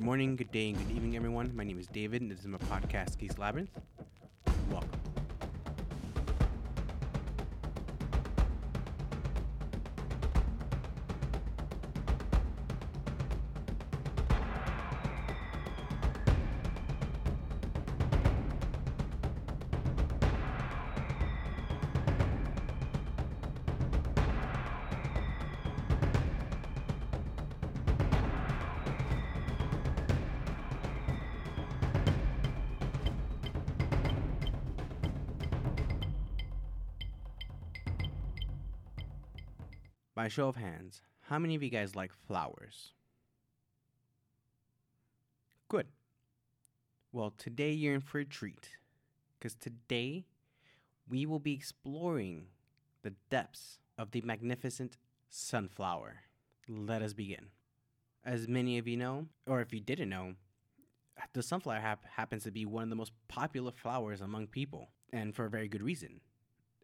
Good morning, good day, and good evening, everyone. My name is David, and this is my podcast, Geeks Labyrinth. Welcome. By show of hands, how many of you guys like flowers? Good. Well, today you're in for a treat. Because today we will be exploring the depths of the magnificent sunflower. Let us begin. As many of you know, or if you didn't know, the sunflower hap- happens to be one of the most popular flowers among people, and for a very good reason.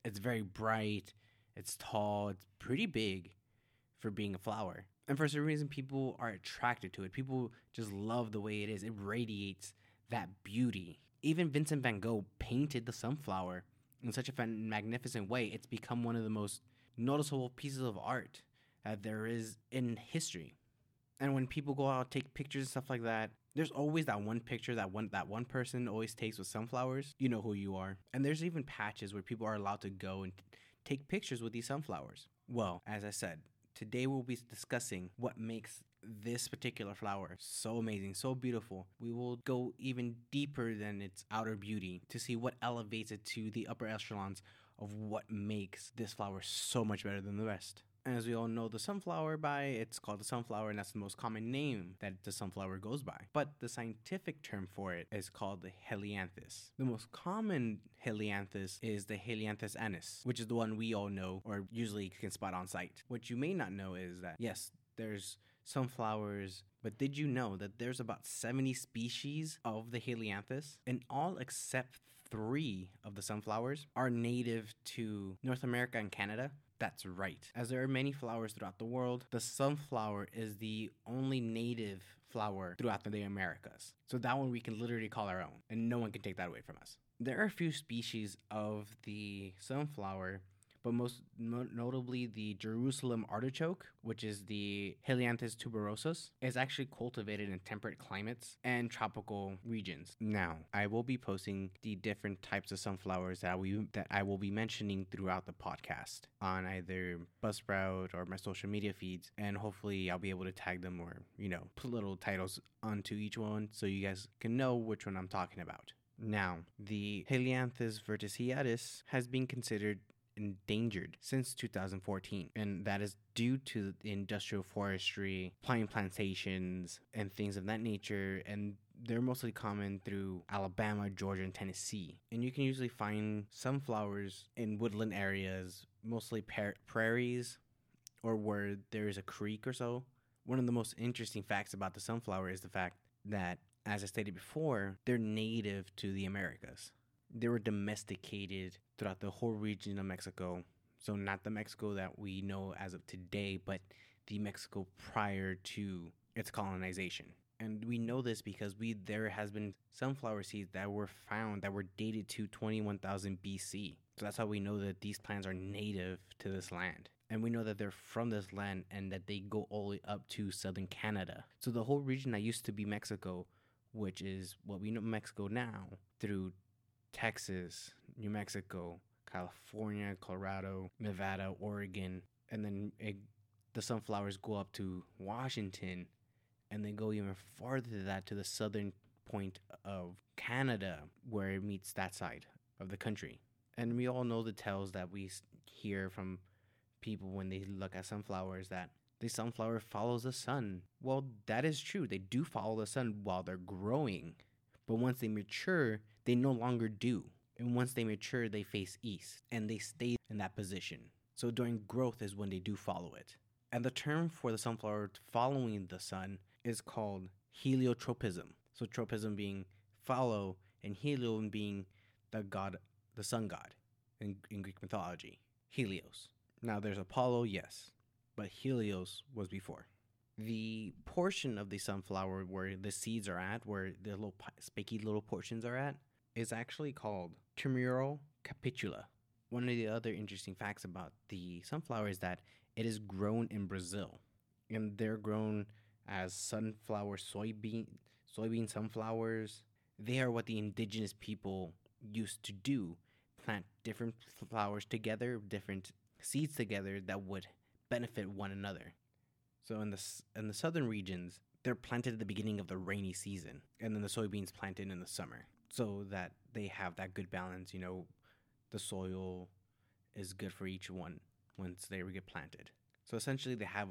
It's very bright, it's tall, it's pretty big for being a flower. And for some reason, people are attracted to it. People just love the way it is. It radiates that beauty. Even Vincent van Gogh painted the sunflower in such a magnificent way. It's become one of the most noticeable pieces of art that there is in history. And when people go out take pictures and stuff like that, there's always that one picture that one that one person always takes with sunflowers. You know who you are. And there's even patches where people are allowed to go and take pictures with these sunflowers. Well, as I said, today we'll be discussing what makes this particular flower so amazing, so beautiful. We will go even deeper than its outer beauty to see what elevates it to the upper echelons of what makes this flower so much better than the rest. As we all know, the sunflower by it's called the sunflower, and that's the most common name that the sunflower goes by. But the scientific term for it is called the helianthus. The most common helianthus is the helianthus annuus, which is the one we all know or usually can spot on sight. What you may not know is that yes, there's sunflowers, but did you know that there's about 70 species of the helianthus, and all except three of the sunflowers are native to North America and Canada? That's right. As there are many flowers throughout the world, the sunflower is the only native flower throughout the Americas. So that one we can literally call our own, and no one can take that away from us. There are a few species of the sunflower, but most no- notably the Jerusalem artichoke, which is the Helianthus tuberosus, is actually cultivated in temperate climates and tropical regions. Now, I will be posting the different types of sunflowers that we that I will be mentioning throughout the podcast on either Buzzsprout or my social media feeds, and hopefully I'll be able to tag them or you know put little titles onto each one so you guys can know which one I'm talking about. Now, the Helianthus verticillatus has been considered endangered since 2014, and that is due to industrial forestry, pine plantations, and things of that nature. And they're mostly common through Alabama, Georgia, and Tennessee. And you can usually find sunflowers in woodland areas, mostly par- prairies, or where there is a creek or so. One of the most interesting facts about the sunflower is the fact that, as I stated before, they're native to the Americas they were domesticated throughout the whole region of Mexico. So not the Mexico that we know as of today, but the Mexico prior to its colonization. And we know this because we there has been sunflower seeds that were found that were dated to 21,000 BC. So that's how we know that these plants are native to this land. And we know that they're from this land and that they go all the way up to southern Canada. So the whole region that used to be Mexico, which is what we know Mexico now, through Texas, New Mexico, California, Colorado, Nevada, Oregon, and then it, the sunflowers go up to Washington, and they go even farther than that to the southern point of Canada, where it meets that side of the country. And we all know the tales that we hear from people when they look at sunflowers that the sunflower follows the sun. Well, that is true. They do follow the sun while they're growing. But once they mature, they no longer do. And once they mature, they face east and they stay in that position. So during growth is when they do follow it. And the term for the sunflower following the sun is called heliotropism. So tropism being follow and helion being the god, the sun god in, in Greek mythology. Helios. Now there's Apollo, yes, but Helios was before. The portion of the sunflower where the seeds are at, where the little spiky little portions are at, is actually called Trimural capitula. One of the other interesting facts about the sunflower is that it is grown in Brazil, and they're grown as sunflower soybean soybean sunflowers. They are what the indigenous people used to do plant different flowers together, different seeds together that would benefit one another. So in the in the southern regions, they're planted at the beginning of the rainy season, and then the soybeans planted in the summer, so that they have that good balance. You know, the soil is good for each one once they get planted. So essentially, they have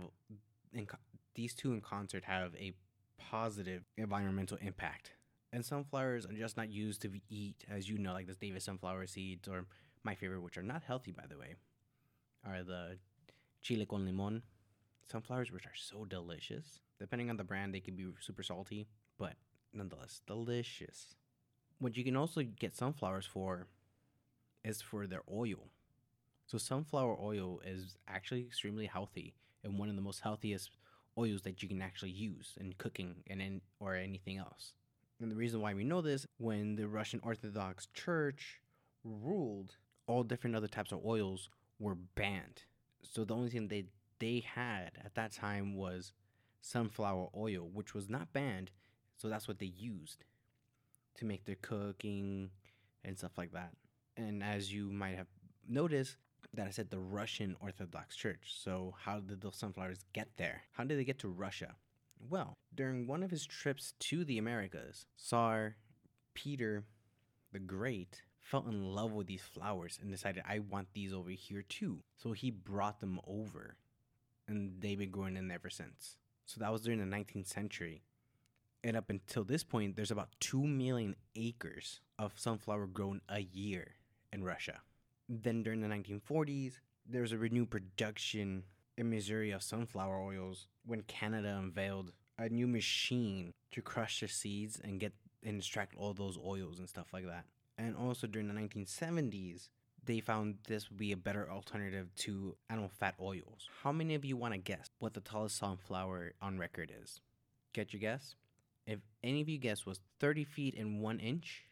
these two in concert have a positive environmental impact. And sunflowers are just not used to eat, as you know, like the David sunflower seeds, or my favorite, which are not healthy, by the way, are the chile con limon sunflowers, which are so delicious. Depending on the brand, they can be super salty, but nonetheless delicious. What you can also get sunflowers for is for their oil. So sunflower oil is actually extremely healthy and one of the most healthiest oils that you can actually use in cooking and in, or anything else. And the reason why we know this, when the Russian Orthodox Church ruled, all different other types of oils were banned. So the only thing they they had at that time was sunflower oil, which was not banned. So that's what they used to make their cooking and stuff like that. And as you might have noticed, that I said the Russian Orthodox Church. So how did those sunflowers get there? How did they get to Russia? Well, during one of his trips to the Americas, Tsar Peter the Great fell in love with these flowers and decided, I want these over here too. So he brought them over, and they've been growing in ever since. So that was during the 19th century. And up until this point, there's about 2 million acres of sunflower grown a year in Russia. Then during the 1940s, there was a renewed production in Missouri of sunflower oils when Canada unveiled a new machine to crush the seeds and get and extract all those oils and stuff like that. And also during the 1970s, they found this would be a better alternative to animal fat oils. How many of you want to guess what the tallest sunflower on record is? Get your guess? If any of you guess was 30 feet and 1 inch,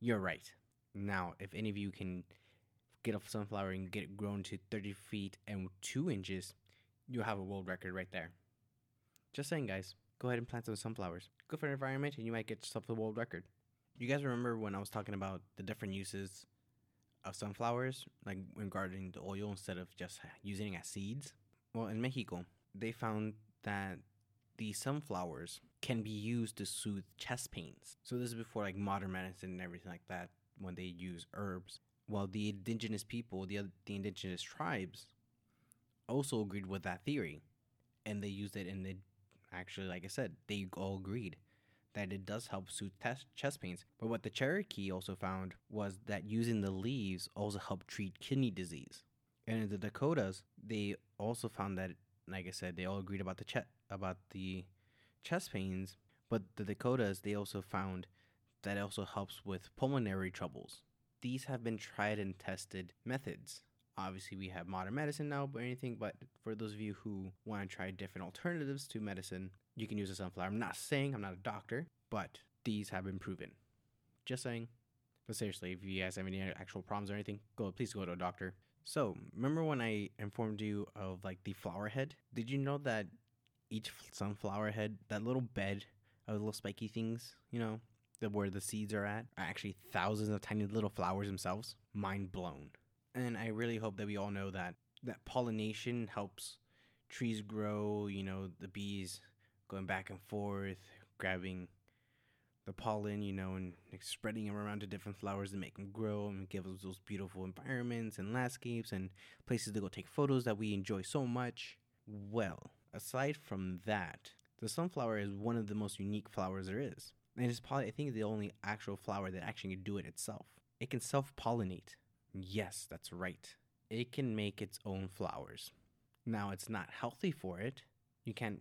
you're right. Now, if any of you can get a sunflower and get it grown to 30 feet and 2 inches, you'll have a world record right there. Just saying, guys. Go ahead and plant some sunflowers. Good for the environment, and you might get yourself the world record. You guys remember when I was talking about the different uses of sunflowers, like regarding the oil instead of just using it as seeds? Well, in Mexico, they found that the sunflowers can be used to soothe chest pains. So this is before like modern medicine and everything like that when they use herbs. While the indigenous people, the other, the indigenous tribes, also agreed with that theory, and they used it and they actually, like I said, they all agreed that it does help soothe chest pains. But what the Cherokee also found was that using the leaves also helped treat kidney disease. And in the Dakotas, they also found that, like I said, they all agreed about the che- about the chest pains. But the Dakotas, they also found that also helps with pulmonary troubles. These have been tried and tested methods. Obviously, we have modern medicine now, but anything. But for those of you who want to try different alternatives to medicine, you can use a sunflower. I'm not saying I'm not a doctor, but these have been proven. Just saying. But seriously, if you guys have any actual problems or anything, go please go to a doctor. So remember when I informed you of like the flower head? Did you know that each sunflower head, that little bed of little spiky things, you know, that where the seeds are at, are actually thousands of tiny little flowers themselves? Mind blown. And I really hope that we all know that that pollination helps trees grow. You know, the bees going back and forth, grabbing the pollen, you know, and spreading them around to different flowers to make them grow and give us those beautiful environments and landscapes and places to go take photos that we enjoy so much. Well, aside from that, the sunflower is one of the most unique flowers there is. And it's probably, I think, the only actual flower that actually can do it itself. It can self pollinate. Yes, that's right. It can make its own flowers. Now, it's not healthy for it. You can't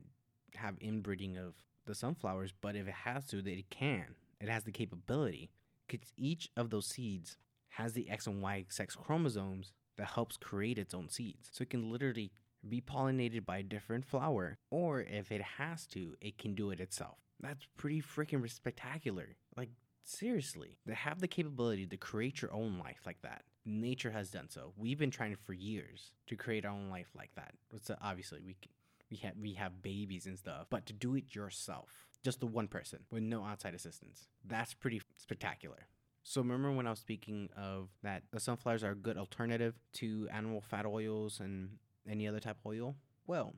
have inbreeding of the sunflowers, but if it has to, it can. It has the capability. Because each of those seeds has the X and Y sex chromosomes that helps create its own seeds. So it can literally be pollinated by a different flower, or if it has to, it can do it itself. That's pretty freaking spectacular. Like, seriously, to have the capability to create your own life like that. Nature has done so. We've been trying for years to create our own life like that. So obviously, we we have we have babies and stuff, but to do it yourself, just the one person with no outside assistance, that's pretty spectacular. So remember when I was speaking of that the sunflowers are a good alternative to animal fat oils and any other type of oil? Well,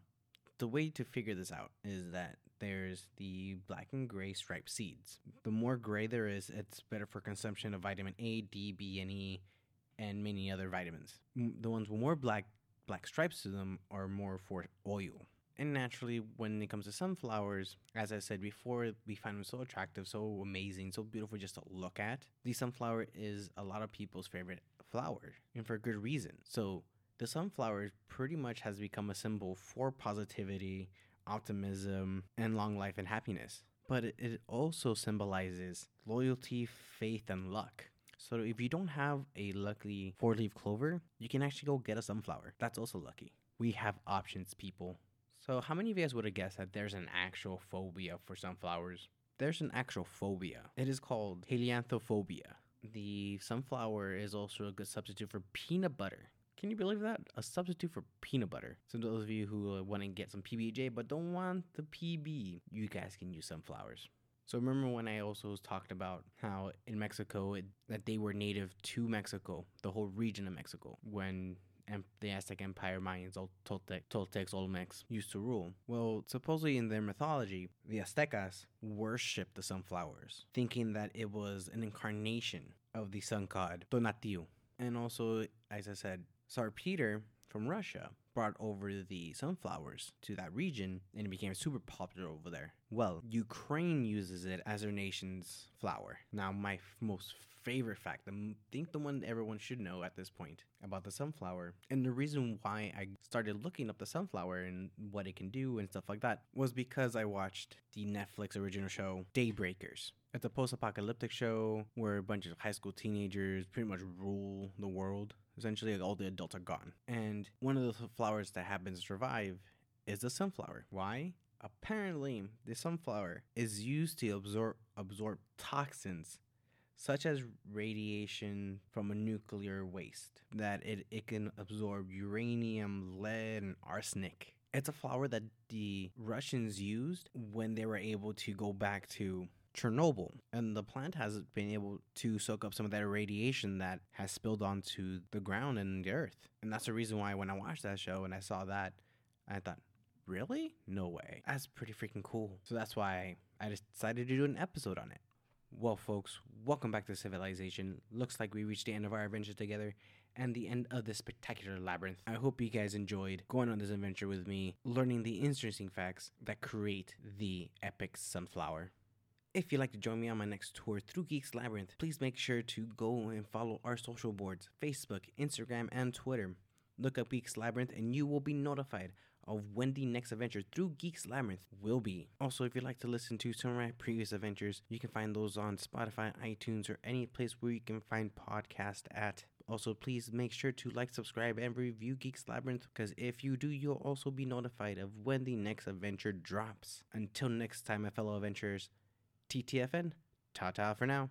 the way to figure this out is that there's the black and gray striped seeds. The more gray there is, it's better for consumption of vitamin A, D, B, and E, and many other vitamins. The ones with more black black stripes to them are more for oil. And naturally, when it comes to sunflowers, as I said before, we find them so attractive, so amazing, so beautiful just to look at. The sunflower is a lot of people's favorite flower, and for a good reason. So, the sunflower pretty much has become a symbol for positivity, optimism, and long life and happiness. But it also symbolizes loyalty, faith, and luck. So if you don't have a lucky four leaf clover, you can actually go get a sunflower. That's also lucky. We have options, people. So, how many of you guys would have guessed that there's an actual phobia for sunflowers? There's an actual phobia. It is called helianthophobia. The sunflower is also a good substitute for peanut butter. Can you believe that? A substitute for peanut butter. So those of you who uh, want to get some PBJ but don't want the PB, you guys can use sunflowers. So remember when I also talked about how in Mexico it, that they were native to Mexico, the whole region of Mexico, when the Aztec Empire, Mayans, Toltec, Toltecs, Olmecs used to rule. Well, supposedly in their mythology, the Aztecas worshipped the sunflowers, thinking that it was an incarnation of the sun god Tonatiuh. And also, as I said, Tsar Peter from Russia brought over the sunflowers to that region and it became super popular over there. Well, Ukraine uses it as their nation's flower. Now, my f- most favorite fact, I think the one everyone should know at this point about the sunflower, and the reason why I started looking up the sunflower and what it can do and stuff like that was because I watched the Netflix original show Daybreakers. It's a post apocalyptic show where a bunch of high school teenagers pretty much rule the world. Essentially, all the adults are gone. And one of the flowers that happens to survive is the sunflower. Why? Apparently, the sunflower is used to absorb absorb toxins such as radiation from a nuclear waste, that it, it can absorb uranium, lead, and arsenic. It's a flower that the Russians used when they were able to go back to Chernobyl. And the plant has been able to soak up some of that radiation that has spilled onto the ground and the earth. And that's the reason why when I watched that show and I saw that, I thought, really? No way. That's pretty freaking cool. So that's why I decided to do an episode on it. Well, folks, welcome back to Civilization. Looks like we reached the end of our adventure together and the end of this spectacular labyrinth. I hope you guys enjoyed going on this adventure with me, learning the interesting facts that create the epic sunflower. If you'd like to join me on my next tour through Geeks Labyrinth, please make sure to go and follow our social boards Facebook, Instagram, and Twitter. Look up Geeks Labyrinth and you will be notified of when the next adventure through Geeks Labyrinth will be. Also, if you'd like to listen to some of my previous adventures, you can find those on Spotify, iTunes, or any place where you can find podcast at. Also, please make sure to like, subscribe, and review Geeks Labyrinth because if you do, you'll also be notified of when the next adventure drops. Until next time, my fellow adventurers, TTFN, ta ta for now.